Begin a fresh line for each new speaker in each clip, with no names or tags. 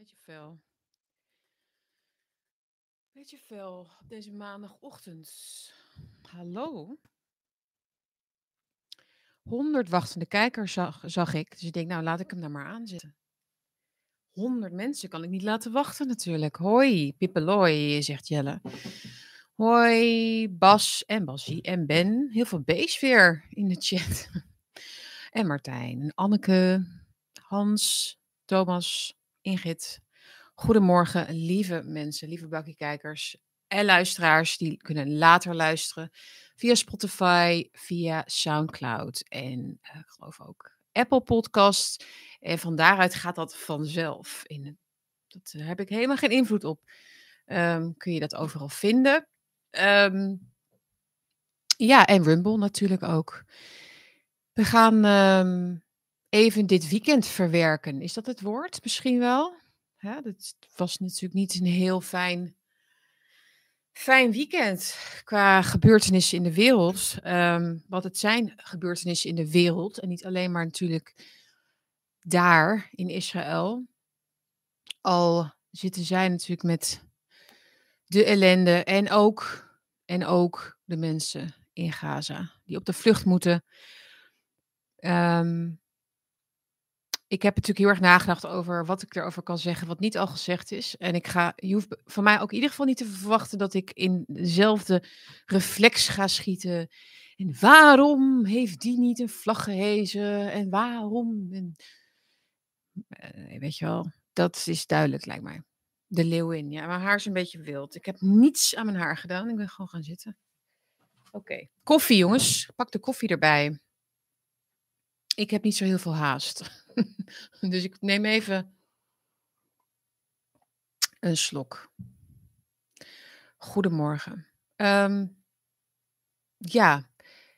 Beetje veel. Beetje veel op deze maandagochtend. Hallo. 100 wachtende kijkers zag, zag ik. Dus ik denk, nou laat ik hem daar maar aanzetten. 100 mensen kan ik niet laten wachten natuurlijk. Hoi, Pippelooi, zegt Jelle. Hoi, Bas en Basie en Ben. Heel veel B's weer in de chat. En Martijn, en Anneke, Hans, Thomas, Ingrid. Goedemorgen, lieve mensen, lieve bakkiekijkers en luisteraars. Die kunnen later luisteren via Spotify, via Soundcloud en eh, ik geloof ook Apple Podcast. En van daaruit gaat dat vanzelf. In, dat daar heb ik helemaal geen invloed op. Ehm, kun je dat overal vinden. Ehm, ja, en Rumble natuurlijk ook. We gaan ehm, even dit weekend verwerken. Is dat het woord? Misschien wel. Ja, dat was natuurlijk niet een heel fijn, fijn weekend qua gebeurtenissen in de wereld. Ehm, wat het zijn gebeurtenissen in de wereld. En niet alleen maar natuurlijk daar in Israël. Al zitten zij natuurlijk met de ellende en ook, en ook de mensen in Gaza die op de vlucht moeten. Um, ik heb natuurlijk heel erg nagedacht over wat ik erover kan zeggen, wat niet al gezegd is. En ik ga, je hoeft van mij ook in ieder geval niet te verwachten dat ik in dezelfde reflex ga schieten. En waarom heeft die niet een vlag gehezen? En waarom? En, uh, weet je wel, dat is duidelijk, lijkt mij. De leeuwin, ja, mijn haar is een beetje wild. Ik heb niets aan mijn haar gedaan. Ik ben gewoon gaan zitten. Oké, koffie jongens. Pak de koffie erbij. Ik heb niet zo heel veel haast. dus ik neem even een slok. Goedemorgen. Um, ja,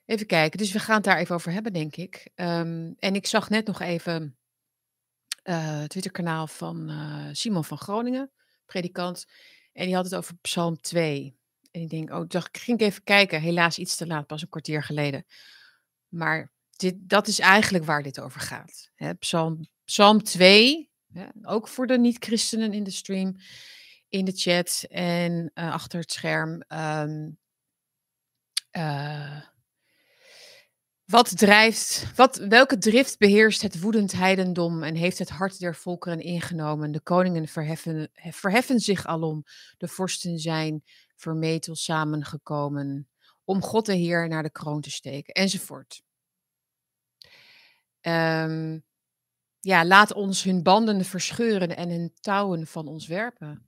even kijken. Dus we gaan het daar even over hebben, denk ik. Um, en ik zag net nog even uh, het Twitterkanaal van uh, Simon van Groningen, predikant. En die had het over Psalm 2. En ik denk, oh, dacht, ging ik even kijken. Helaas iets te laat, pas een kwartier geleden. Maar dit, dat is eigenlijk waar dit over gaat. Hè, Psalm, Psalm 2, hè, ook voor de niet-christenen in de stream, in de chat en uh, achter het scherm. Um, uh, wat drijft, wat, welke drift beheerst het woedend heidendom en heeft het hart der volkeren ingenomen? De koningen verheffen, verheffen zich alom, de vorsten zijn vermetel samengekomen, om God de Heer naar de kroon te steken, enzovoort. Um, ja, laat ons hun banden verscheuren en hun touwen van ons werpen.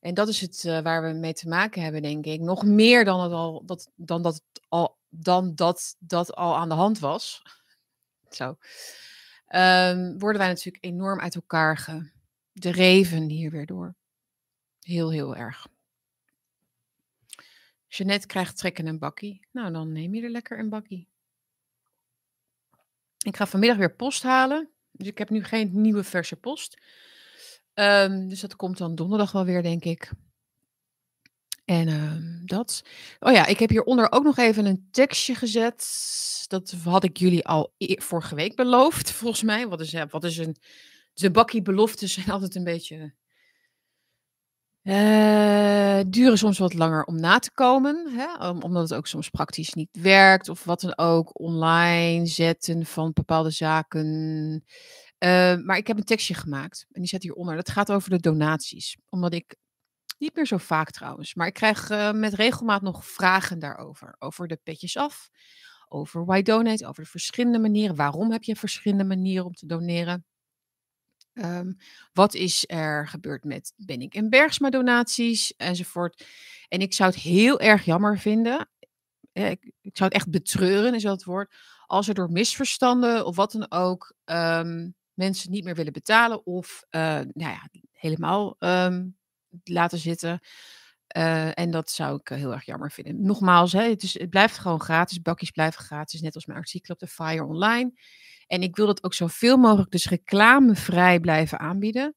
En dat is het uh, waar we mee te maken hebben, denk ik. Nog meer dan, het al, dat, dan, dat, al, dan dat dat al aan de hand was. Zo. Um, worden wij natuurlijk enorm uit elkaar gedreven hier weer door. Heel, heel erg. Jeannette krijgt trekken een bakkie. Nou, dan neem je er lekker een bakkie. Ik ga vanmiddag weer post halen. Dus ik heb nu geen nieuwe verse post. Um, dus dat komt dan donderdag wel weer, denk ik. En uh, dat. Oh ja, ik heb hieronder ook nog even een tekstje gezet. Dat had ik jullie al e vorige week beloofd, volgens mij. Wat is, wat is een. De bakkie beloftes zijn altijd een beetje uh, duren soms wat langer om na te komen, hè? omdat het ook soms praktisch niet werkt of wat dan ook. Online zetten van bepaalde zaken. Uh, maar ik heb een tekstje gemaakt en die zet hieronder. Dat gaat over de donaties. Omdat ik, niet meer zo vaak trouwens, maar ik krijg uh, met regelmaat nog vragen daarover. Over de petjes af, over why donate, over de verschillende manieren. Waarom heb je verschillende manieren om te doneren? Um, wat is er gebeurd met Bennik en Bergsma donaties enzovoort. En ik zou het heel erg jammer vinden, ik, ik zou het echt betreuren is dat het woord, als er door misverstanden of wat dan ook um, mensen niet meer willen betalen of uh, nou ja, helemaal um, laten zitten. Uh, en dat zou ik heel erg jammer vinden. Nogmaals, hè, het, is, het blijft gewoon gratis. Bakjes blijven gratis, net als mijn artikel op de Fire Online. En ik wil dat ook zoveel mogelijk dus reclamevrij blijven aanbieden.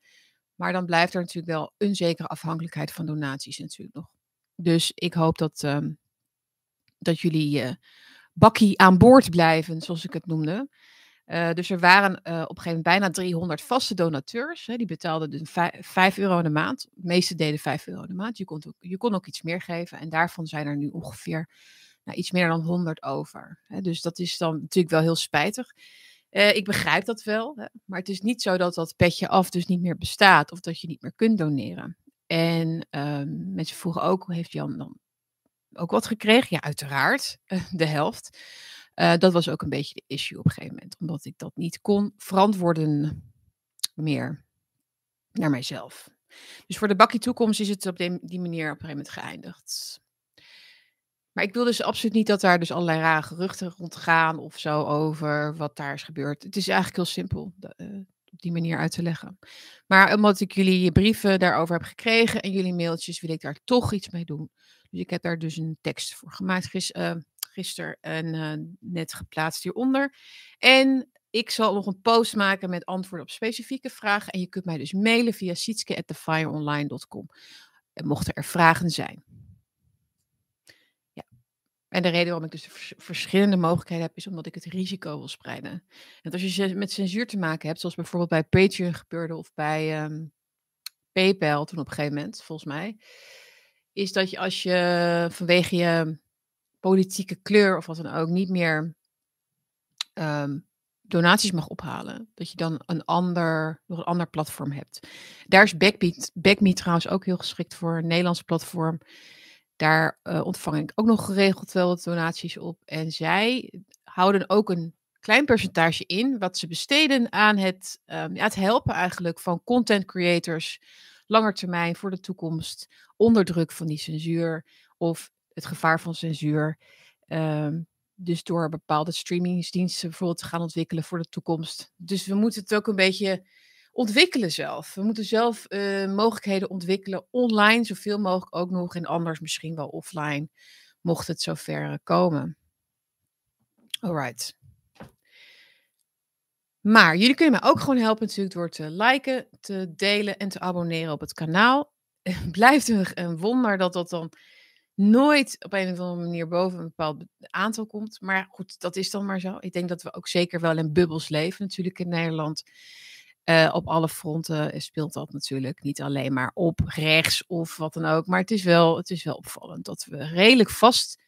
Maar dan blijft er natuurlijk wel een zekere afhankelijkheid van donaties natuurlijk nog. Dus ik hoop dat, um, dat jullie uh, bakkie aan boord blijven, zoals ik het noemde. Uh, dus er waren uh, op een gegeven moment bijna 300 vaste donateurs. Hè, die betaalden dus 5 euro in de maand. De meeste deden 5 euro in de maand. Je kon, ook, je kon ook iets meer geven. En daarvan zijn er nu ongeveer nou, iets meer dan 100 over. Hè, dus dat is dan natuurlijk wel heel spijtig. Uh, ik begrijp dat wel. Hè, maar het is niet zo dat dat petje af dus niet meer bestaat. Of dat je niet meer kunt doneren. En ehm, mensen vroegen ook, heeft Jan dan ook wat gekregen? Ja, uiteraard. de helft. Uh, dat was ook een beetje de issue op een gegeven moment, omdat ik dat niet kon verantwoorden meer naar mijzelf. Dus voor de bakkie toekomst is het op die manier op een gegeven moment geëindigd. Maar ik wil dus absoluut niet dat daar dus allerlei rare geruchten rondgaan of zo over wat daar is gebeurd. Het is eigenlijk heel simpel uh, op die manier uit te leggen. Maar omdat ik jullie brieven daarover heb gekregen en jullie mailtjes, wil ik daar toch iets mee doen. Dus ik heb daar dus een tekst voor gemaakt. Gis, uh, gisteren en uh, net geplaatst hieronder. En ik zal nog een post maken met antwoorden op specifieke vragen. En je kunt mij dus mailen via sietske.thefireonline.com. Mochten er vragen zijn. En de reden waarom ik dus vers verschillende mogelijkheden heb, is omdat ik het risico wil spreiden. En als je met censuur te maken hebt, zoals bijvoorbeeld bij Patreon gebeurde of bij um, PayPal toen op een gegeven moment, volgens mij, is dat je als je vanwege je politieke kleur of wat dan ook niet meer um, donaties mag ophalen. Dat je dan een ander, nog een ander platform hebt. Daar is Backbeat, Backme trouwens ook heel geschikt voor, een Nederlands platform. Daar uh, ontvang ik ook nog geregeld wel wat donaties op. En zij houden ook een klein percentage in wat ze besteden aan het, um, ja, het helpen eigenlijk van content creators langer termijn voor de toekomst onder druk van die censuur of het gevaar van censuur. Um, dus door bepaalde streamingsdiensten bijvoorbeeld te gaan ontwikkelen voor de toekomst. Dus we moeten het ook een beetje ontwikkelen zelf. We moeten zelf uh, mogelijkheden ontwikkelen, online zoveel mogelijk ook nog en anders misschien wel offline, mocht het zover komen. Alright. Maar jullie kunnen mij ook gewoon helpen natuurlijk door te liken, te delen en te abonneren op het kanaal. Het blijft een wonder dat dat dan nooit op een of andere manier boven een bepaald aantal komt. Maar goed, dat is dan maar zo. Ik denk dat we ook zeker wel in bubbels leven natuurlijk in Nederland. Uh, op alle fronten speelt dat natuurlijk niet alleen maar op rechts of wat dan ook. Maar het is wel, het is wel opvallend dat we redelijk vast,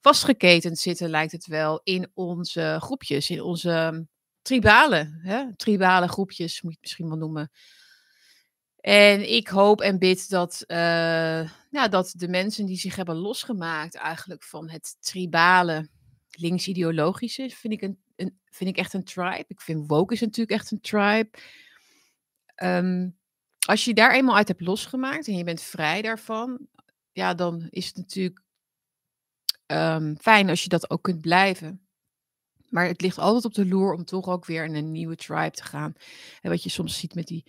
vastgeketend zitten, lijkt het wel, in onze groepjes, in onze tribale, hè? tribale groepjes, moet je het misschien wel noemen. En ik hoop en bid dat, uh, ja, dat de mensen die zich hebben losgemaakt eigenlijk van het tribale, links-ideologische, vind ik, een, een, vind ik echt een tribe. Ik vind woke is natuurlijk echt een tribe. Um, als je daar eenmaal uit hebt losgemaakt en je bent vrij daarvan, ja, dan is het natuurlijk um, fijn als je dat ook kunt blijven. Maar het ligt altijd op de loer om toch ook weer in een nieuwe tribe te gaan. En wat je soms ziet met die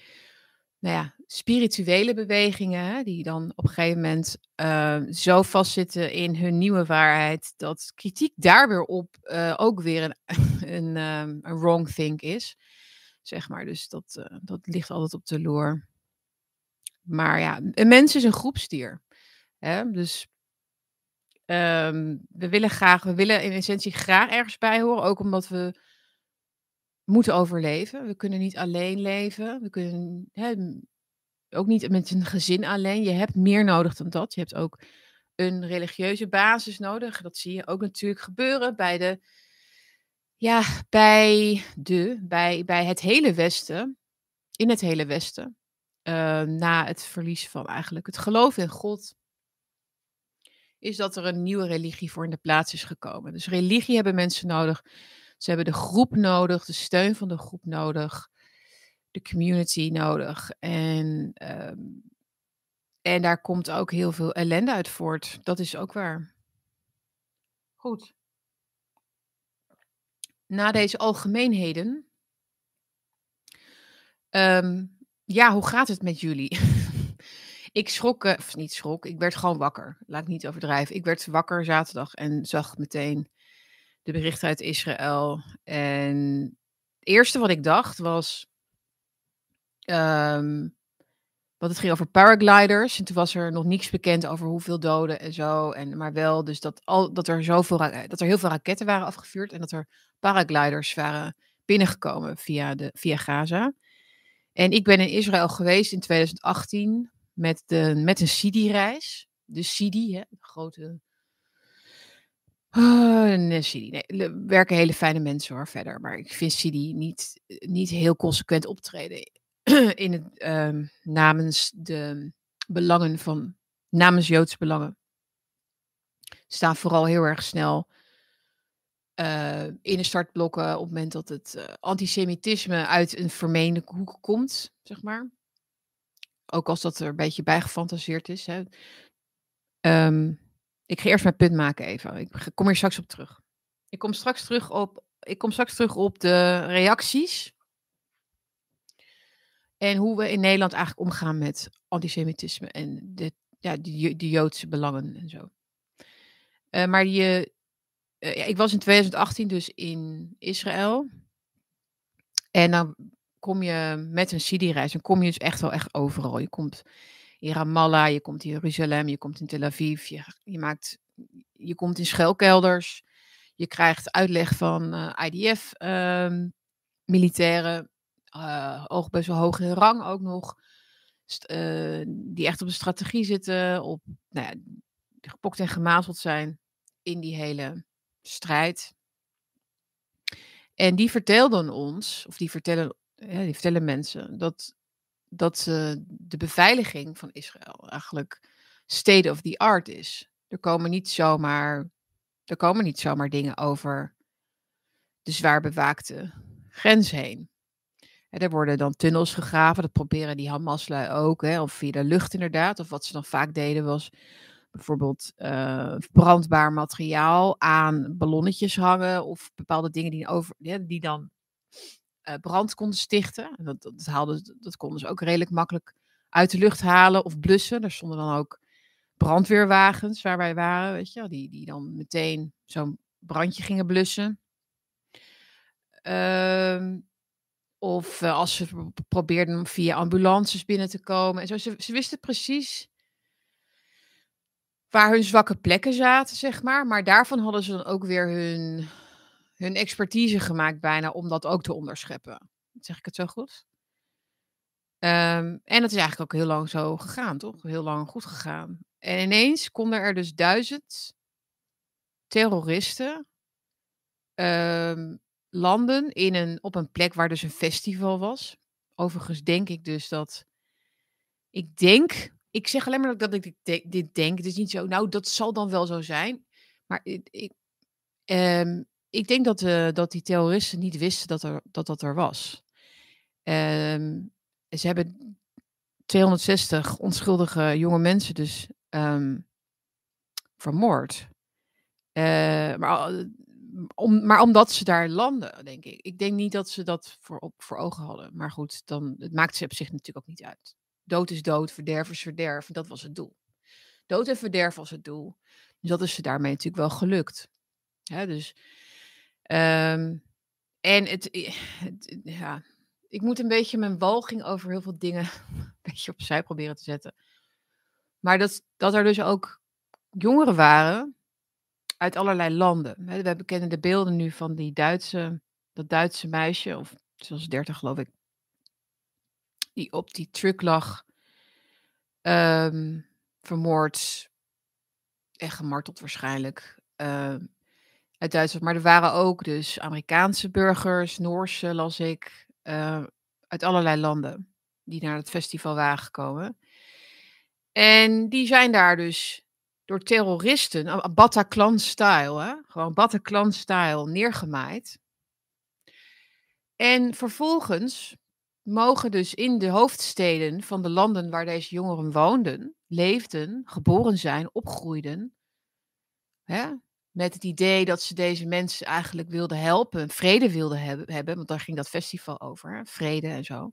nou ja, spirituele bewegingen, die dan op een gegeven moment uh, zo vastzitten in hun nieuwe waarheid, dat kritiek daar weer op uh, ook weer een, een, um, een, wrong think is. Zeg maar, dus dat, uh, dat ligt altijd op de loer. Maar ja, een mens is een groepsdier. Hè? Dus um, we willen graag, we willen in essentie graag ergens bij horen, ook omdat we moeten overleven. We kunnen niet alleen leven. We kunnen hè, ook niet met een gezin alleen. Je hebt meer nodig dan dat. Je hebt ook een religieuze basis nodig. Dat zie je ook natuurlijk gebeuren bij de, ja, bij de, bij, bij het hele Westen, in het hele Westen, uh, na het verlies van eigenlijk het geloof in God, is dat er een nieuwe religie voor in de plaats is gekomen. Dus religie hebben mensen nodig ze hebben de groep nodig, de steun van de groep nodig, de community nodig. En, um, en daar komt ook heel veel ellende uit voort. Dat is ook waar. Goed. Na deze algemeenheden. Um, ja, hoe gaat het met jullie? ik schrok, of niet schrok, ik werd gewoon wakker. Laat ik niet overdrijven. Ik werd wakker zaterdag en zag meteen de berichten uit Israël. En het eerste wat ik dacht was. Um, het ging over paragliders. En toen was er nog niets bekend over hoeveel doden en zo. En, maar wel dus dat, al, dat, er zoveel, dat er heel veel raketten waren afgevuurd. En dat er paragliders waren binnengekomen via, de, via Gaza. En ik ben in Israël geweest in 2018 met, de, met een Sidi-reis. De Sidi, hè, de grote... Uh, nee, Sidi. Nee, er werken hele fijne mensen hoor, verder. Maar ik vind Sidi niet, niet heel consequent optreden in het, um, namens de belangen van, namens Joodse belangen. Staan vooral heel erg snel uh, in de startblokken op het moment dat het uh, antisemitisme uit een vermeende hoek komt, zeg maar. Ook als dat er een beetje bijgefantaseerd is. Hè. Um, ik ga eerst mijn punt maken even. Ik kom hier straks op terug. Ik kom straks terug op, ik kom straks terug op de reacties. En hoe we in Nederland eigenlijk omgaan met antisemitisme en de, ja, de, de Joodse belangen en zo. Uh, maar je, uh, ik was in 2018 dus in Israël. En dan kom je met een Sidi-reis, dan kom je dus echt wel echt overal. Je komt in Ramallah, je komt in Jeruzalem, je komt in Tel Aviv, je, je, maakt, je komt in schuilkelders. Je krijgt uitleg van eh, IDF-militairen, uh, ook best wel hoog rang ook nog, uh, die echt op de strategie zitten, op, nou ja, gepokt en gemazeld zijn in die hele strijd. En die vertelden ons, of die vertellen, die vertellen mensen, dat, dat uh, de beveiliging van Israël eigenlijk state of the art is. Er komen niet zomaar, er komen niet zomaar dingen over de zwaar bewaakte grens heen. er worden dan tunnels gegraven, dat proberen die Hamaslui ook, of via de lucht inderdaad. Of wat ze dan vaak deden was bijvoorbeeld uh, brandbaar materiaal aan ballonnetjes hangen of bepaalde dingen die, over, die dan uh, brand konden stichten. Dat, dat, dat konden ze ook redelijk makkelijk uit de lucht halen of blussen. Er stonden dan ook brandweerwagens waar wij waren, weet je, die, die dan meteen zo'n brandje gingen blussen. Uh, of uh, als ze probeerden via ambulances binnen te komen. En zo, ze, ze wisten precies waar hun zwakke plekken zaten, zeg maar. Maar daarvan hadden ze dan ook weer hun, hun expertise gemaakt bijna om dat ook te onderscheppen. Zeg ik het zo goed? Um, en dat is eigenlijk ook heel lang zo gegaan, toch? Heel lang goed gegaan. En ineens konden er dus duizend terroristen um, landen in een, op een plek waar dus een festival was. Overigens denk ik dus dat. Ik denk ik zeg alleen maar dat ik dit denk. Het is niet zo, nou, dat zal dan wel zo zijn. Maar ik, um, ik denk dat, uh, dat die terroristen niet wisten dat er, dat, dat er was. Um, ze hebben 260 onschuldige jonge mensen dus um, vermoord. Uh, maar, om, maar omdat ze daar landen, denk ik. Ik denk niet dat ze dat voor, op, voor ogen hadden. Maar goed, dan, het maakt ze op zich natuurlijk ook niet uit. Dood is dood, verderf is verderf. Dat was het doel. Dood en verderf was het doel. Dus dat is ze daarmee natuurlijk wel gelukt. Dus, um, en het, ja, ik moet een beetje mijn walging over heel veel dingen een beetje opzij proberen te zetten. Maar dat, dat er dus ook jongeren waren uit allerlei landen. We kennen de beelden nu van die Duitse, dat Duitse meisje, of zoals 30 geloof ik, die op die truck lag, um, vermoord en gemarteld waarschijnlijk. Uh, uit Duitsland. Maar er waren ook dus Amerikaanse burgers, Noorse las ik, uh, uit allerlei landen die naar het festival waren gekomen. En die zijn daar dus door terroristen, Bataclan-style, gewoon Bataclan-style neergemaaid. En vervolgens mogen dus in de hoofdsteden van de landen waar deze jongeren woonden, leefden, geboren zijn, opgroeiden, hè, met het idee dat ze deze mensen eigenlijk wilden helpen, vrede wilden hebben, want daar ging dat festival over, vrede en zo.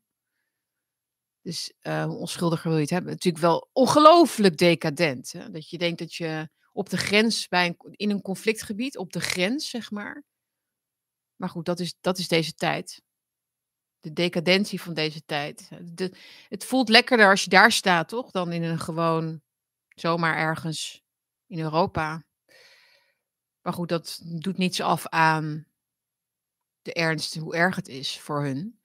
Dus uh, onschuldiger wil je het hebben. Natuurlijk wel ongelooflijk decadent. Hè? Dat je denkt dat je op de grens, bij in een conflictgebied, op de grens, zeg maar. Maar goed, dat is, dat is deze tijd de decadentie van deze tijd. De, het voelt lekkerder als je daar staat, toch? Dan in een gewoon zomaar ergens in Europa. Maar goed, dat doet niets af aan de ernst, hoe erg het is voor hun.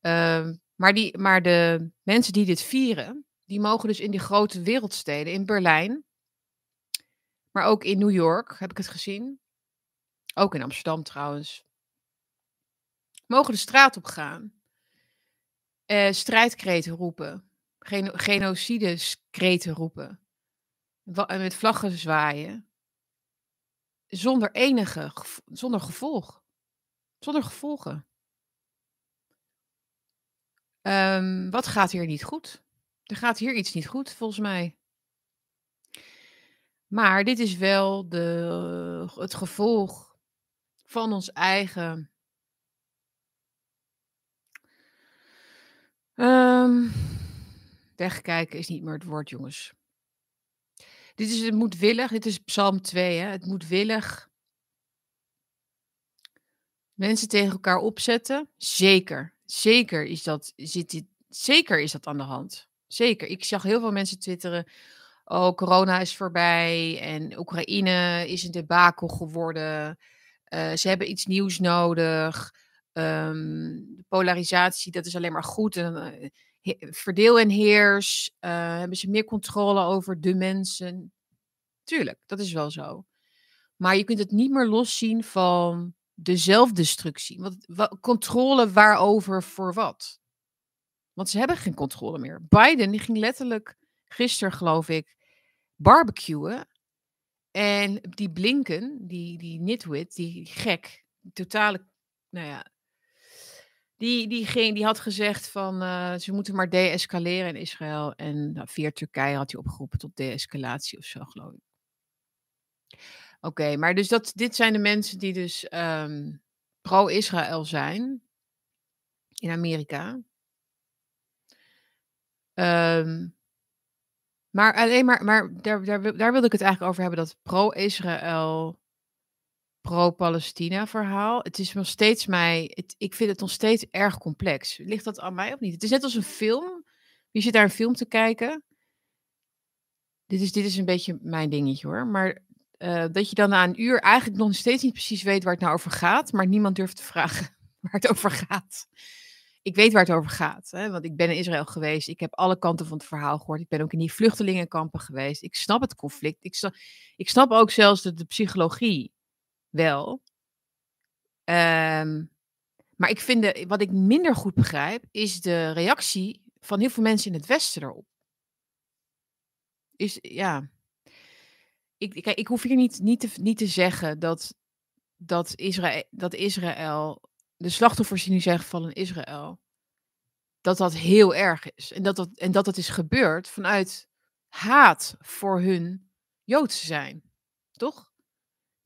Ehm, maar, die, maar de mensen die dit vieren, die mogen dus in die grote wereldsteden, in Berlijn, maar ook in New York heb ik het gezien. Ook in Amsterdam trouwens. Mogen de straat op gaan. Uh, strijdkreten roepen. Gen genocidekreten roepen. En met vlaggen zwaaien. Zonder enige, zonder gevolg. Zonder gevolgen. Um, wat gaat hier niet goed? Er gaat hier iets niet goed, volgens mij. Maar dit is wel de, het gevolg van ons eigen. Um, wegkijken is niet meer het woord, jongens. Dit is het moedwillig, dit is Psalm 2, hè? het moedwillig. Mensen tegen elkaar opzetten. Zeker, zeker is dat, zit dit, zeker is dat aan de hand. Zeker. Ik zag heel veel mensen twitteren oh, corona is voorbij en Oekraïne is een debakel geworden. Uh, ze hebben iets nieuws nodig. De polarisatie, dat is alleen maar goed. En, uh, verdeel en heers. Uh, hebben ze meer controle over de mensen? Tuurlijk, dat is wel zo. Maar je kunt het niet meer loszien van de zelfdestructie. Want, wat, controle waarover voor wat? Want ze hebben geen controle meer. Biden die ging letterlijk gisteren, geloof ik, barbecuen. En die Blinken, die, die nitwit, die gek, totale, nou ja, die, die, ging, die had gezegd van uh, ze moeten maar deescaleren in Israël. En nou, via Turkije had hij opgeroepen tot deescalatie of zo, geloof ik. Oké, maar dus dat, dit zijn de mensen die dus um, pro-Israël zijn in Amerika. Um, maar alleen maar, maar daar, daar, daar wilde ik het eigenlijk over hebben, dat pro-Israël, pro-Palestina verhaal. Het is nog steeds mij, het, ik vind het nog steeds erg complex. Ligt dat aan mij of niet? Het is net als een film. Wie zit daar een film te kijken? Dit is, dit is een beetje mijn dingetje hoor. Maar uh, dat je dan na een uur eigenlijk nog steeds niet precies weet waar het nou over gaat, maar niemand durft te vragen waar het over gaat ik weet waar het over gaat. Hè? Want ik ben in Israël geweest. Ik heb alle kanten van het verhaal gehoord. Ik ben ook in die vluchtelingenkampen geweest. Ik snap het conflict. Ik snap, ik snap ook zelfs de, de psychologie wel. Um, maar ik vind, wat ik minder goed begrijp, is de reactie van heel veel mensen in het Westen erop. Is, ja. Ik, kijk, ik hoef hier niet, niet, te, niet te zeggen dat, dat, Israël, dat Israël de slachtoffers die nu zijn gevallen in Israël, dat dat heel erg is. En dat dat, en dat, dat is gebeurd vanuit haat voor hun Joodse zijn. Toch?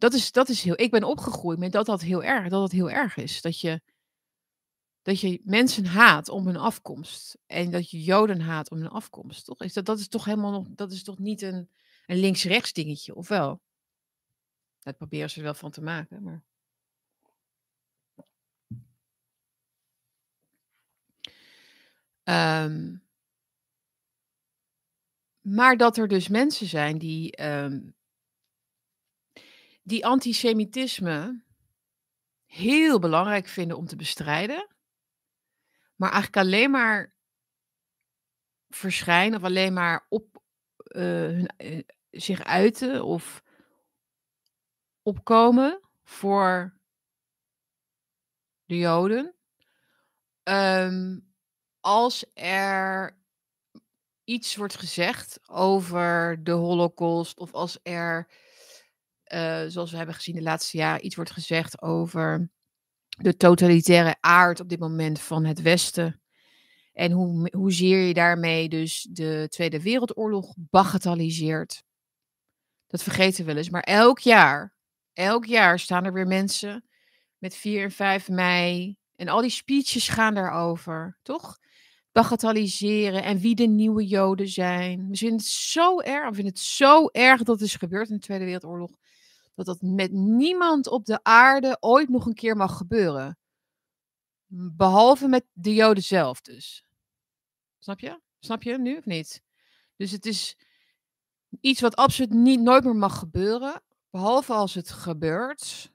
Dat is, dat is heel. Ik ben opgegroeid met dat dat heel erg, dat dat heel erg is. Dat je, dat je mensen haat om hun afkomst. En dat je Joden haat om hun afkomst. Toch? Is dat, dat is toch helemaal nog. Dat is toch niet een, een links-rechts dingetje, of wel? Dat proberen ze er wel van te maken. Maar... Um, maar dat er dus mensen zijn die, um, die antisemitisme heel belangrijk vinden om te bestrijden, maar eigenlijk alleen maar verschijnen of alleen maar op hun, uh, zich uiten of opkomen voor de Joden. Um, als er iets wordt gezegd over de Holocaust, of als er, uh, zoals we hebben gezien de laatste jaren, iets wordt gezegd over de totalitaire aard op dit moment van het Westen. En hoe, hoezeer je daarmee dus de Tweede Wereldoorlog bagatelliseert. Dat vergeten we wel eens. Maar elk jaar, elk jaar staan er weer mensen met 4 en 5 mei. En al die speeches gaan daarover, toch? bagatelliseren en wie de nieuwe Joden zijn. We vinden het zo erg, we vinden het zo erg dat het is gebeurd in de Tweede Wereldoorlog, dat dat met niemand op de aarde ooit nog een keer mag gebeuren. Behalve met de Joden zelf dus. Snap je? Snap je nu of niet? Dus het is iets wat absoluut niet, nooit meer mag gebeuren. Behalve als het gebeurt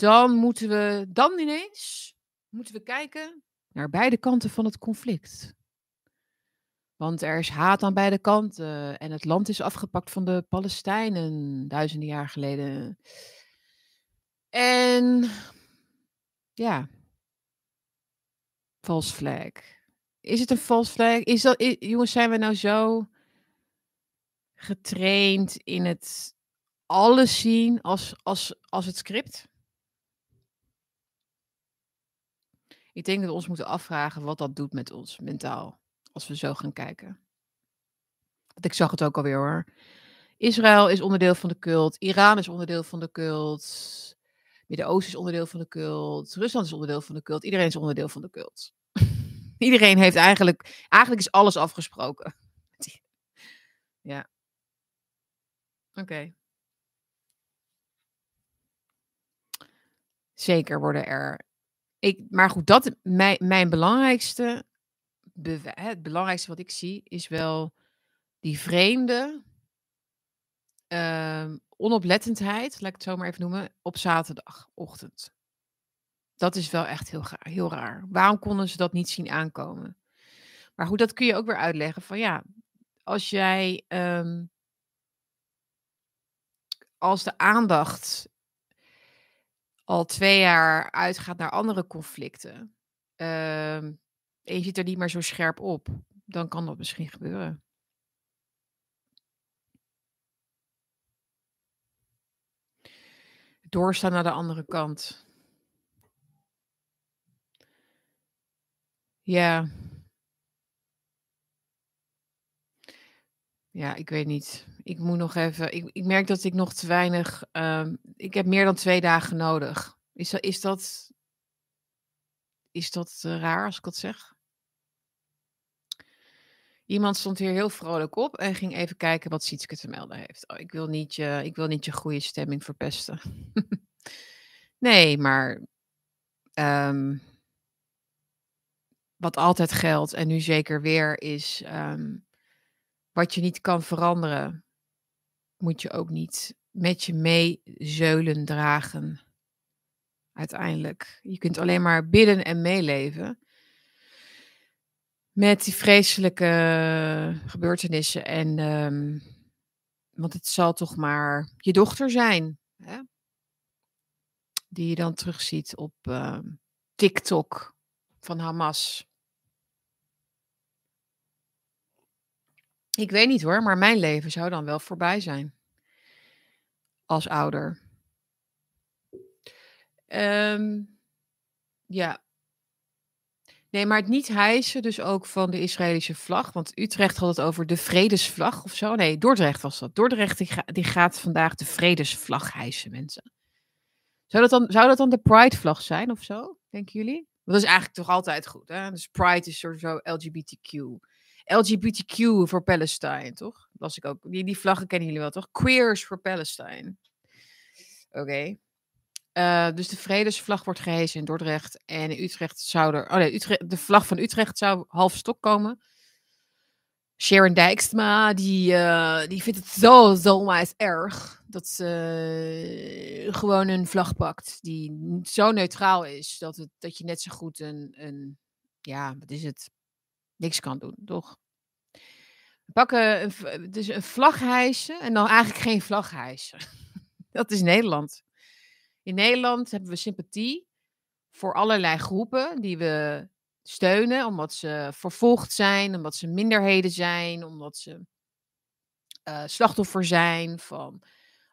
dan moeten we, dan ineens, moeten we kijken naar beide kanten van het conflict. Want er is haat aan beide kanten en het land is afgepakt van de Palestijnen duizenden jaar geleden. En ja, false flag. Is het een false flag? Is dat, jongens, zijn we nou zo getraind in het alles zien als, als, als het script? Ik denk dat we ons moeten afvragen wat dat doet met ons mentaal. Als we zo gaan kijken. Want ik zag het ook alweer hoor. Israël is onderdeel van de cult. Iran is onderdeel van de cult. Midden-Oosten is onderdeel van de cult. Rusland is onderdeel van de cult. Iedereen is onderdeel van de cult. Iedereen heeft eigenlijk... Eigenlijk is alles afgesproken. Ja. Oké. Zeker worden er... Ik, maar goed, dat, mijn, mijn belangrijkste... Het belangrijkste wat ik zie is wel die vreemde ehm, onoplettendheid, laat ik het zo maar even noemen, op zaterdagochtend. Dat is wel echt heel, heel raar. Waarom konden ze dat niet zien aankomen? Maar goed, dat kun je ook weer uitleggen van ja, als jij, ehm, als de aandacht al twee jaar uitgaat naar andere conflicten, ehm, en je zit er niet meer zo scherp op, dan kan dat misschien gebeuren. Doorstaan naar de andere kant. Ja. Ja, ik weet niet. Ik moet nog even. Ik, ik merk dat ik nog te weinig. ehm, ik heb meer dan twee dagen nodig. Is. Is dat, is dat eh, raar als ik dat zeg? Iemand stond hier heel vrolijk op en ging even kijken wat Sietske te melden heeft. Oh, ik, wil niet je, ik wil niet je goede stemming verpesten. nee, maar. ehm, wat altijd geldt, en nu zeker weer, is. ehm, wat je niet kan veranderen, moet je ook niet met je meezeulen dragen. Uiteindelijk. Je kunt alleen maar bidden en meeleven. Met die vreselijke gebeurtenissen. En, ehm, want het zal toch maar je dochter zijn. Hè? Die je dan terugziet op ehm, TikTok van Hamas. Ik weet niet hoor, maar mijn leven zou dan wel voorbij zijn. Als ouder. Ehm, ja. Nee, maar het niet hijsen dus ook van de Israëlische vlag. Want Utrecht had het over de vredesvlag of zo. Nee, Dordrecht was dat. Dordrecht die, ga- die gaat vandaag de vredesvlag hijsen, mensen. Zou dat, dan, zou dat dan de Pride-vlag zijn of zo, denken jullie? Want dat is eigenlijk toch altijd goed, hè? Dus Pride is sowieso LGBTQ. LGBTQ voor Palestine, toch? Ik ook. Die, die vlaggen kennen jullie wel, toch? Queers for Palestine. Oké. Eh, dus de vredesvlag wordt gehezen in Dordrecht. En in Utrecht zou er. Oh nee, de vlag van Utrecht zou half stok komen. Sharon Dijksma, die, eh, die vindt het zo, zo onwijs erg. Dat ze eh, gewoon een vlag pakt die zo neutraal is. Dat, het, dat je net zo goed een, een. Ja, wat is het? Niks kan doen, toch? We pakken een, dus een vlag en dan eigenlijk geen vlag. Dat is Nederland. In Nederland hebben we sympathie voor allerlei groepen die we steunen, omdat ze vervolgd zijn, omdat ze minderheden zijn, omdat ze eh, slachtoffer zijn van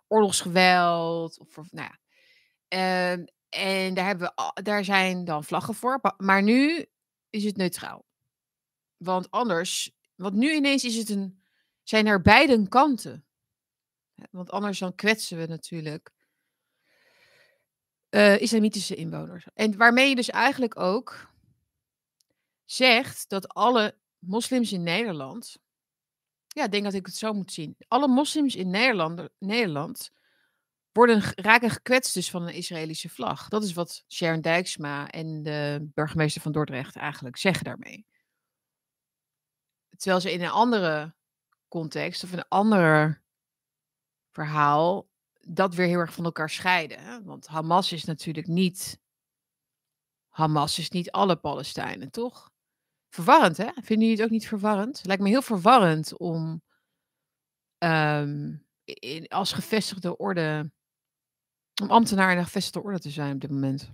oorlogsgeweld. Of, nou ja. Ehm, en daar, hebben we, daar zijn dan vlaggen voor. Maar nu is het neutraal. Want anders, want nu ineens is het een, zijn er beide kanten. Want anders dan kwetsen we natuurlijk eh, islamitische inwoners. En waarmee je dus eigenlijk ook zegt dat alle moslims in Nederland. Ja, ik denk dat ik het zo moet zien. Alle moslims in Nederland, Nederland worden, raken gekwetst dus van een Israëlische vlag. Dat is wat Sharon Dijksma en de burgemeester van Dordrecht eigenlijk zeggen daarmee. Terwijl ze in een andere context of een ander verhaal dat weer heel erg van elkaar scheiden. Hè? Want Hamas is natuurlijk niet. Hamas is niet alle Palestijnen, toch? Verwarrend, hè? Vinden jullie het ook niet verwarrend? Lijkt me heel verwarrend om ehm, als gevestigde orde. om ambtenaar in een gevestigde orde te zijn op dit moment.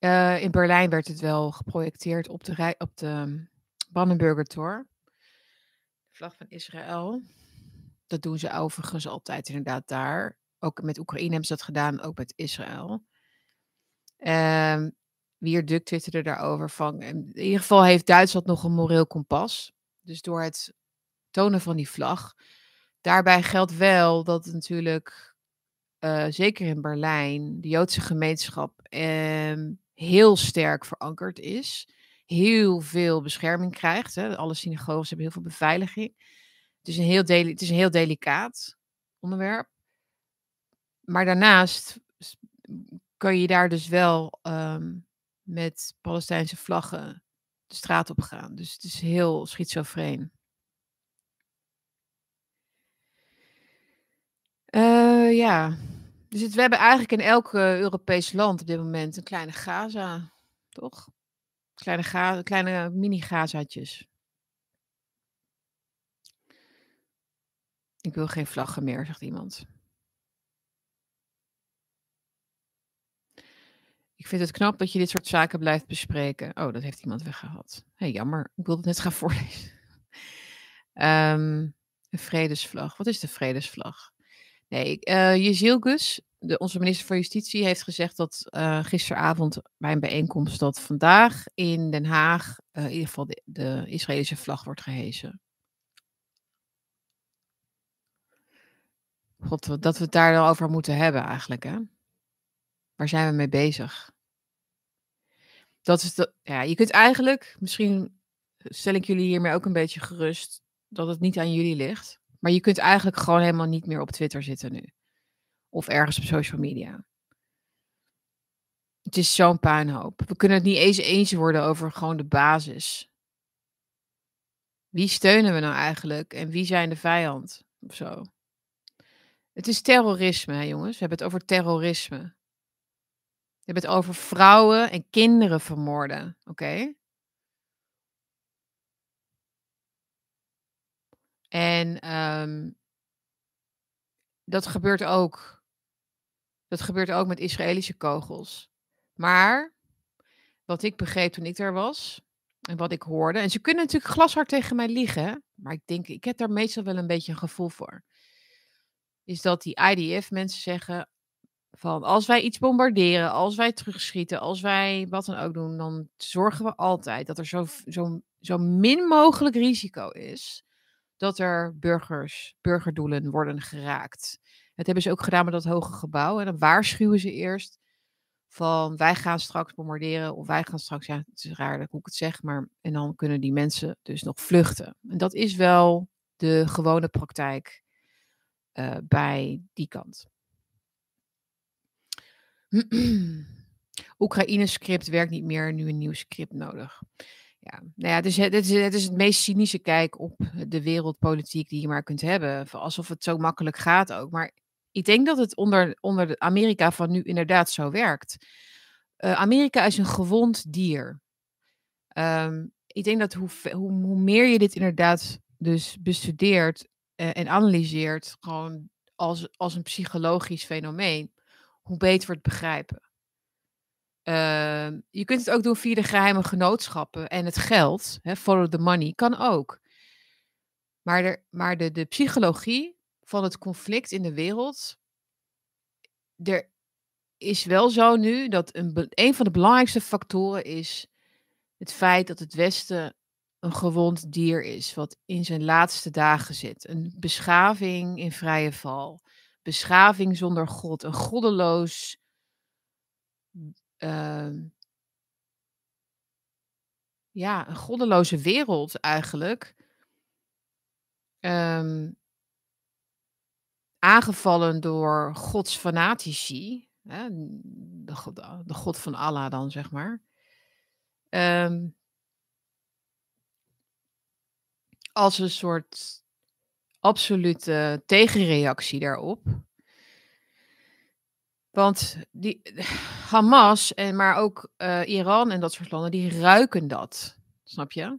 Uh, in Berlijn werd het wel geprojecteerd op de, op de Brandenburger Tor. De vlag van Israël. Dat doen ze overigens altijd inderdaad daar. Ook met Oekraïne hebben ze dat gedaan, ook met Israël. Um, Wierduk twitterde daarover van... In ieder geval heeft Duitsland nog een moreel kompas. Dus door het tonen van die vlag. Daarbij geldt wel dat natuurlijk, uh, zeker in Berlijn, de Joodse gemeenschap uh, heel sterk verankerd is. Heel veel bescherming krijgt. Hè. Alle synagoges hebben heel veel beveiliging. Het is een heel, het is een heel delicaat onderwerp. Maar daarnaast kan je daar dus wel um, met Palestijnse vlaggen de straat op gaan. Dus het is heel schizofreen. Uh, ja, dus we hebben eigenlijk in elk uh, Europees land op dit moment een kleine Gaza, toch? Kleine, ga kleine mini-Gazaatjes. Ik wil geen vlaggen meer, zegt iemand. Ik vind het knap dat je dit soort zaken blijft bespreken. Oh, dat heeft iemand weggehaald. Hey, jammer. Ik wilde het net gaan voorlezen. Um, een vredesvlag. Wat is de vredesvlag? Nee, uh, Jezilgus, onze minister van Justitie, heeft gezegd dat uh, gisteravond bij een bijeenkomst dat vandaag in Den Haag uh, in ieder geval de, de Israëlische vlag wordt gehezen. God, dat we het daar dan over moeten hebben eigenlijk, hè? Waar zijn we mee bezig? Dat is de, ja, je kunt eigenlijk, misschien stel ik jullie hiermee ook een beetje gerust, dat het niet aan jullie ligt. Maar je kunt eigenlijk gewoon helemaal niet meer op Twitter zitten nu. Of ergens op social media. Het is zo'n puinhoop. We kunnen het niet eens eens worden over gewoon de basis. Wie steunen we nou eigenlijk en wie zijn de vijand? Of zo. Het is terrorisme, jongens. We hebben het over terrorisme. We hebben het over vrouwen en kinderen vermoorden. Oké? En um, dat gebeurt ook. Dat gebeurt ook met Israëlische kogels. Maar wat ik begreep toen ik daar was en wat ik hoorde, en ze kunnen natuurlijk glashard tegen mij liegen, maar ik denk, ik heb daar meestal wel een beetje een gevoel voor. Is dat die IDF-mensen zeggen van als wij iets bombarderen, als wij terugschieten, als wij wat dan ook doen, dan zorgen we altijd dat er zo, zo, zo min mogelijk risico is dat er burgers, burgerdoelen worden geraakt. Dat hebben ze ook gedaan met dat hoge gebouw. En dan waarschuwen ze eerst van wij gaan straks bombarderen of wij gaan straks, ja, het is raar dat ik het zeg, maar en dan kunnen die mensen dus nog vluchten. En dat is wel de gewone praktijk uh, bij die kant. Oekraïne-script werkt niet meer, nu een nieuw script nodig. Ja, nou ja, dus het, is, het is het meest cynische kijk op de wereldpolitiek die je maar kunt hebben. Alsof het zo makkelijk gaat ook. Maar ik denk dat het onder, onder de Amerika van nu inderdaad zo werkt. Uh, Amerika is een gewond dier. Um, ik denk dat hoe, hoe, hoe, meer je dit inderdaad dus bestudeert uh, en analyseert, gewoon als, als een psychologisch fenomeen, hoe beter we het begrijpen. Uh, je kunt het ook doen via de geheime genootschappen en het geld, hè, follow the money, kan ook. Maar, maar de, de psychologie van het conflict in de wereld, er is wel zo nu dat een, een van de belangrijkste factoren is het feit dat het Westen een gewond dier is, wat in zijn laatste dagen zit. Een beschaving in vrije val. Beschaving zonder God. Een goddeloos uh, ja, een goddeloze wereld eigenlijk. Um, aangevallen door Gods fanatici. Hè, de, God, de God van Allah dan, zeg maar. Um, als een soort absolute tegenreactie daarop. Want die, Hamas, en maar ook uh, Iran en dat soort landen, die ruiken dat. Snap je?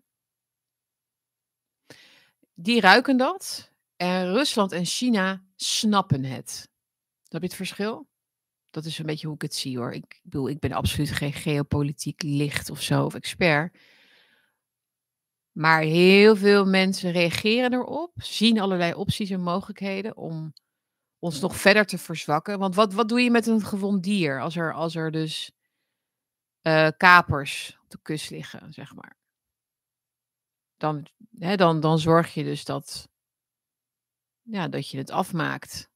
Die ruiken dat. En Rusland en China snappen het. Heb je het verschil? Dat is een beetje hoe ik het zie hoor. Ik bedoel, ik ben absoluut geen geopolitiek licht of zo, of expert. Maar heel veel mensen reageren erop, zien allerlei opties en mogelijkheden om ons nog verder te verzwakken. Want wat, wat doe je met een gewond dier als er, als er dus uh, kapers op de kust liggen, zeg maar? Dan, hè, dan, dan zorg je dus dat, ja, dat je het afmaakt.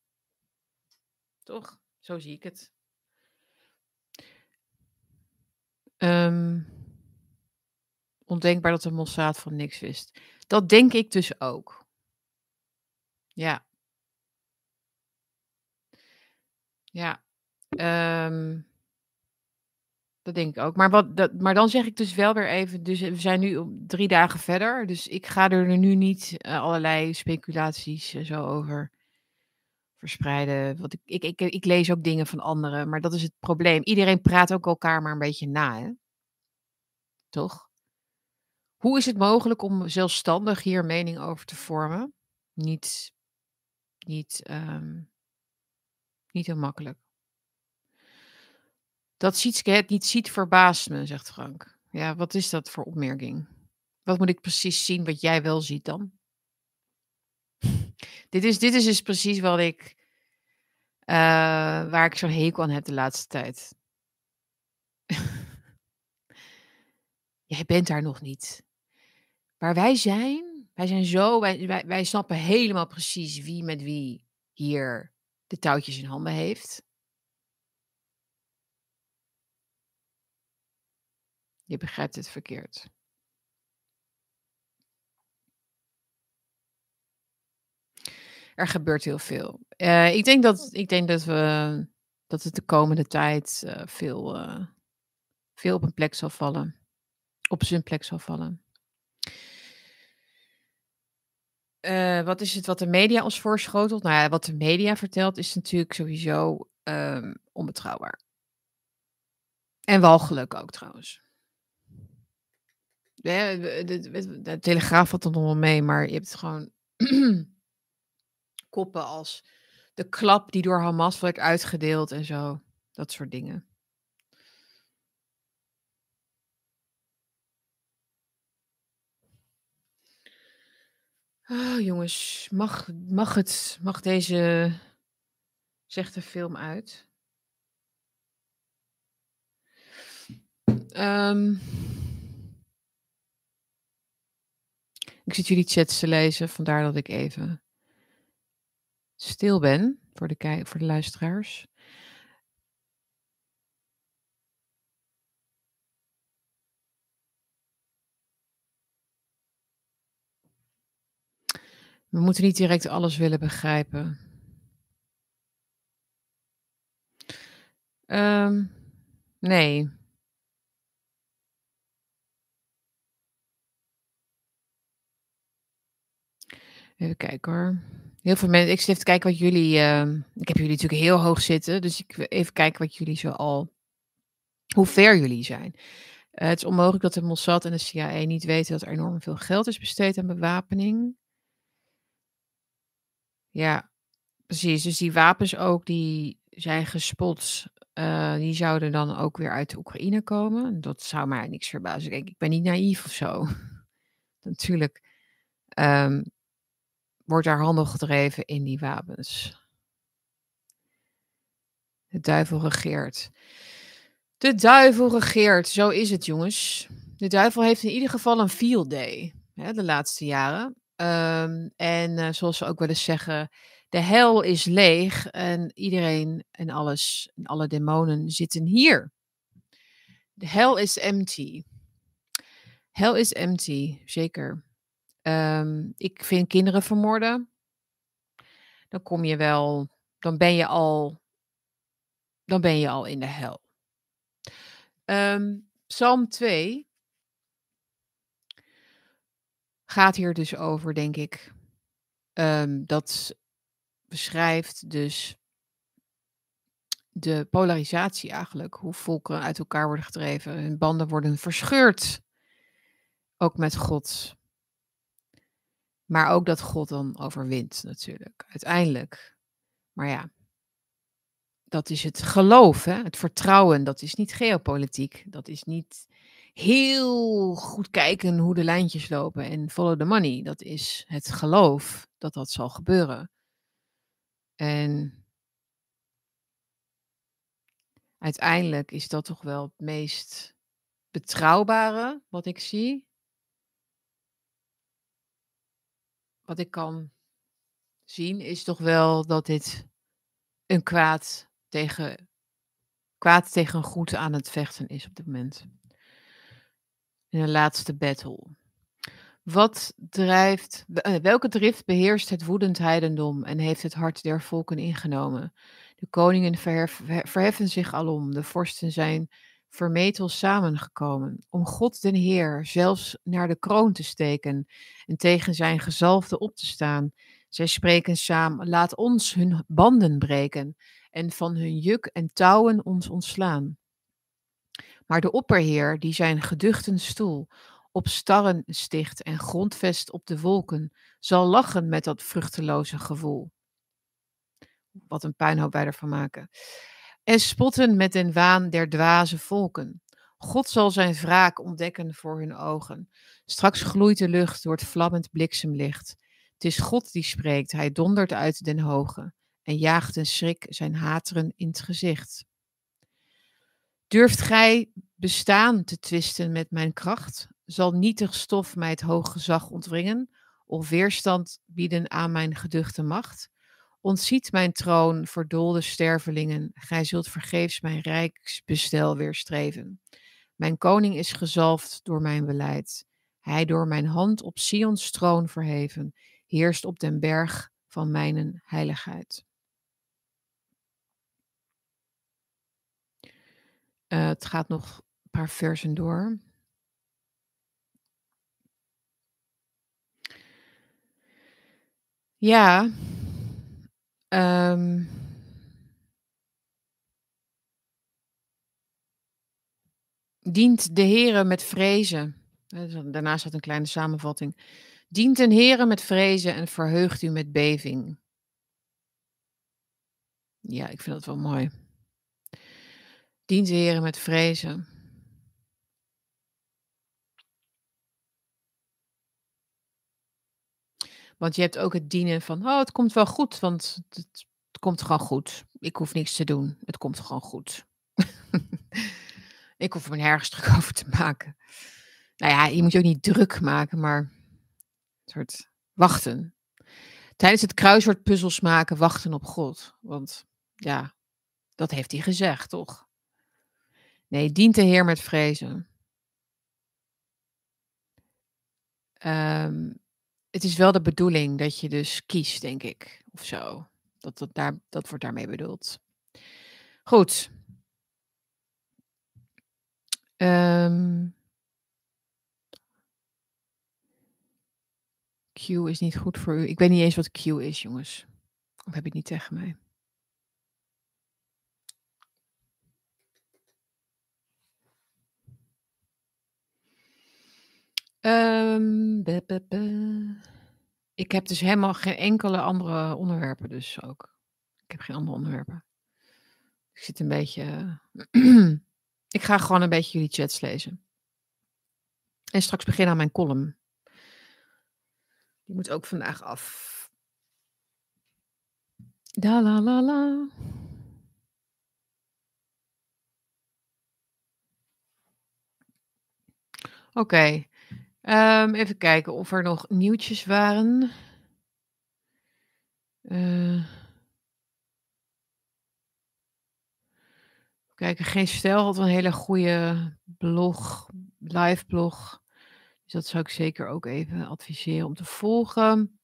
Toch? Zo zie ik het. Um, ondenkbaar dat de Mossad van niks wist. Dat denk ik dus ook. Ja. Ja. Um, dat denk ik ook. Maar, wat, dat, maar dan zeg ik dus wel weer even. Dus we zijn nu drie dagen verder. Dus ik ga er nu niet uh, allerlei speculaties uh, zo over verspreiden. Want ik, ik, ik, ik, lees ook dingen van anderen. Maar dat is het probleem. Iedereen praat ook elkaar maar een beetje na. Hè? Toch? Hoe is het mogelijk om zelfstandig hier mening over te vormen? Niet, niet, um, niet heel makkelijk. Dat Sietske het niet ziet verbaast me, zegt Frank. Ja, wat is dat voor opmerking? Wat moet ik precies zien wat jij wel ziet dan? dit, is, dit is dus precies wat ik, uh, waar ik zo'n hekel aan heb de laatste tijd. jij bent daar nog niet. Waar wij zijn, wij zijn zo, wij, wij, wij snappen helemaal precies wie met wie hier de touwtjes in handen heeft. Je begrijpt het verkeerd. Er gebeurt heel veel. Uh, ik, denk dat, ik denk dat, we, dat het de komende tijd uh, veel, uh, veel op een plek zal vallen. Op zijn plek zal vallen. Uh, wat is het wat de media ons voorschotelt? Nou ja, wat de media vertelt is natuurlijk sowieso um, onbetrouwbaar. En walgelijk ook trouwens. De, de, de, Telegraaf valt er nog wel mee, maar je hebt gewoon koppen als de klap die door Hamas wordt uitgedeeld en zo. Dat soort dingen. Oh, jongens, mag, mag het, mag deze, zegt de film uit? Um, ik zit jullie chats te lezen, vandaar dat ik even stil ben voor de, voor de luisteraars. We moeten niet direct alles willen begrijpen. Um, nee. Even kijken hoor. Heel veel mensen. Ik zit even kijken wat jullie. Uh, ik heb jullie natuurlijk heel hoog zitten. Dus ik even kijken wat jullie zo al. Hoe ver jullie zijn. Uh, het is onmogelijk dat de Mossad en de CIA niet weten dat er enorm veel geld is besteed aan bewapening. Ja, precies. Dus die wapens ook, die zijn gespot. Uh, die zouden dan ook weer uit de Oekraïne komen. Dat zou mij niks verbazen. Ik, ik ben niet naïef of zo. Natuurlijk um, wordt daar handel gedreven in die wapens. De duivel regeert. De duivel regeert, zo is het jongens. De duivel heeft in ieder geval een field day hè, de laatste jaren. Um, en uh, zoals ze ook wel eens zeggen, de hel is leeg en iedereen en alles en alle demonen zitten hier. De hel is empty. Hell is empty, zeker. Um, ik vind kinderen vermoorden. Dan kom je wel, dan ben je al, dan ben je al in de hel. Um, Psalm 2 gaat hier dus over, denk ik. Ehm, dat beschrijft dus de polarisatie eigenlijk. Hoe volkeren uit elkaar worden gedreven. Hun banden worden verscheurd. Ook met God. Maar ook dat God dan overwint natuurlijk, uiteindelijk. Maar ja, dat is het geloof, hè? het vertrouwen. Dat is niet geopolitiek. Dat is niet heel goed kijken hoe de lijntjes lopen en follow the money. Dat is het geloof dat dat zal gebeuren. En uiteindelijk is dat toch wel het meest betrouwbare wat ik zie. Wat ik kan zien is toch wel dat dit een kwaad tegen, kwaad tegen goed aan het vechten is op dit moment. In de laatste battle. Wat drijft, eh, welke drift beheerst het woedend heidendom en heeft het hart der volken ingenomen? De koningen verheffen zich alom, de vorsten zijn vermetel samengekomen, om God den Heer zelfs naar de kroon te steken en tegen zijn gezalfde op te staan. Zij spreken samen, laat ons hun banden breken en van hun juk en touwen ons ontslaan. Maar de opperheer, die zijn geduchten stoel op starren sticht en grondvest op de wolken, zal lachen met dat vruchteloze gevoel. Wat een puinhoop wij ervan maken. En spotten met den waan der dwaze volken. God zal zijn wraak ontdekken voor hun ogen. Straks gloeit de lucht door het vlammend bliksemlicht. Het is God die spreekt, hij dondert uit den hoge en jaagt een schrik zijn hateren in het gezicht. Durft gij bestaan te twisten met mijn kracht? Zal nietig stof mij het hoog gezag ontwringen, of weerstand bieden aan mijn geduchte macht? Ontziet mijn troon, verdoolde stervelingen, gij zult vergeefs mijn rijksbestel weerstreven. Mijn koning is gezalfd door mijn beleid. Hij door mijn hand op Sions troon verheven, heerst op den berg van mijn heiligheid. Uh, het gaat nog een paar versen door. Ja. Um, dient de heren met vrezen. Daarna staat een kleine samenvatting. Dient een heren met vrezen en verheugt u met beving. Ja, ik vind dat wel mooi. Heren met vrezen. Want je hebt ook het dienen van, oh, het komt wel goed, want het, komt gewoon goed. Ik hoef niks te doen. Het komt gewoon goed. ik hoef er nergens druk over te maken. Nou ja, je moet je ook niet druk maken, maar een soort wachten. Tijdens het kruiswoord puzzels maken, wachten op God. Want ja, dat heeft hij gezegd, toch? Nee, dient de Heer met vrezen. Um, het is wel de bedoeling dat je dus kiest, denk ik. Of zo. Dat, dat, daar, dat wordt daarmee bedoeld. Goed. Um, Q is niet goed voor u. Ik weet niet eens wat Q is, jongens. Of heb je het niet tegen mij? Um, Ik heb dus helemaal geen enkele andere onderwerpen dus ook. Ik heb geen andere onderwerpen. Ik zit een beetje ik ga gewoon een beetje jullie chats lezen. En straks beginnen aan mijn column. Die moet ook vandaag af. Da la la la. Oké. Um, even kijken of er nog nieuwtjes waren. Uh, kijken, geen stijl had een hele goede blog, live blog. Dus dat zou ik zeker ook even adviseren om te volgen.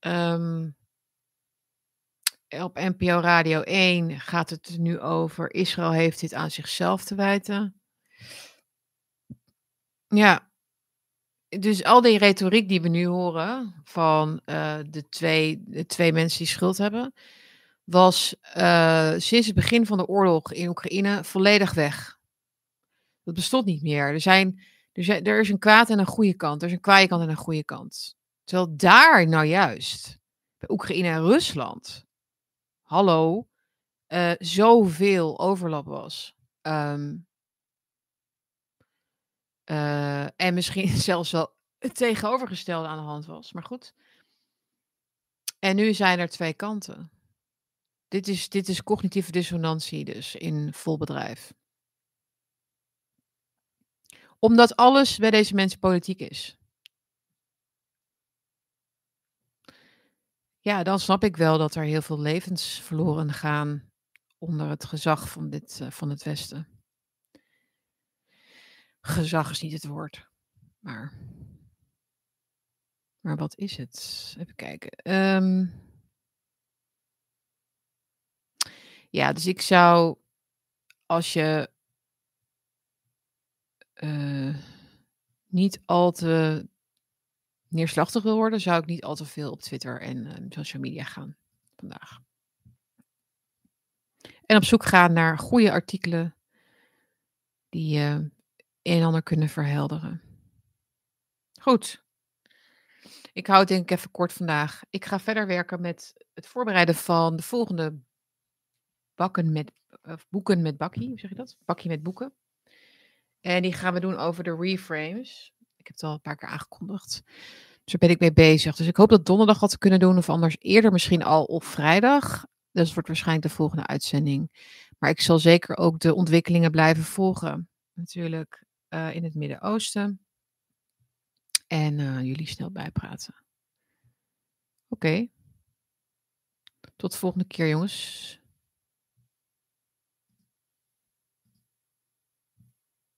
Um, op NPO Radio 1 gaat het nu over Israël heeft dit aan zichzelf te wijten. Ja, dus al die retoriek die we nu horen van uh, de, twee, de twee mensen die schuld hebben, was uh, sinds het begin van de oorlog in Oekraïne volledig weg. Dat bestond niet meer. Er, zijn, er, er is een kwaad en een goede kant. Er is een kwaaie kant en een goede kant. Terwijl daar nou juist, bij Oekraïne en Rusland, hallo, uh, zoveel overlap was. Um, uh, en misschien zelfs wel het tegenovergestelde aan de hand was. Maar goed. En nu zijn er twee kanten. Dit is, dit is cognitieve dissonantie dus in vol bedrijf. Omdat alles bij deze mensen politiek is. Ja, dan snap ik wel dat er heel veel levens verloren gaan onder het gezag van, dit, uh, van het Westen. Gezag is niet het woord, maar. Maar wat is het? Even kijken. Um, ja, dus ik zou, als je uh, niet al te neerslachtig wil worden, zou ik niet al te veel op Twitter en uh, social media gaan vandaag. En op zoek gaan naar goede artikelen die uh, een en ander kunnen verhelderen. Goed. Ik hou het denk ik even kort vandaag. Ik ga verder werken met het voorbereiden van de volgende bakken met, of boeken met bakkie. Hoe zeg je dat? Bakkie met boeken. En die gaan we doen over de reframes. Ik heb het al een paar keer aangekondigd. Dus daar ben ik mee bezig. Dus ik hoop dat donderdag wat te kunnen doen. Of anders eerder misschien al op vrijdag. Het wordt waarschijnlijk de volgende uitzending. Maar ik zal zeker ook de ontwikkelingen blijven volgen. Natuurlijk uh, in het Midden-Oosten. En uh, jullie snel bijpraten. Oké. Tot de volgende keer, jongens.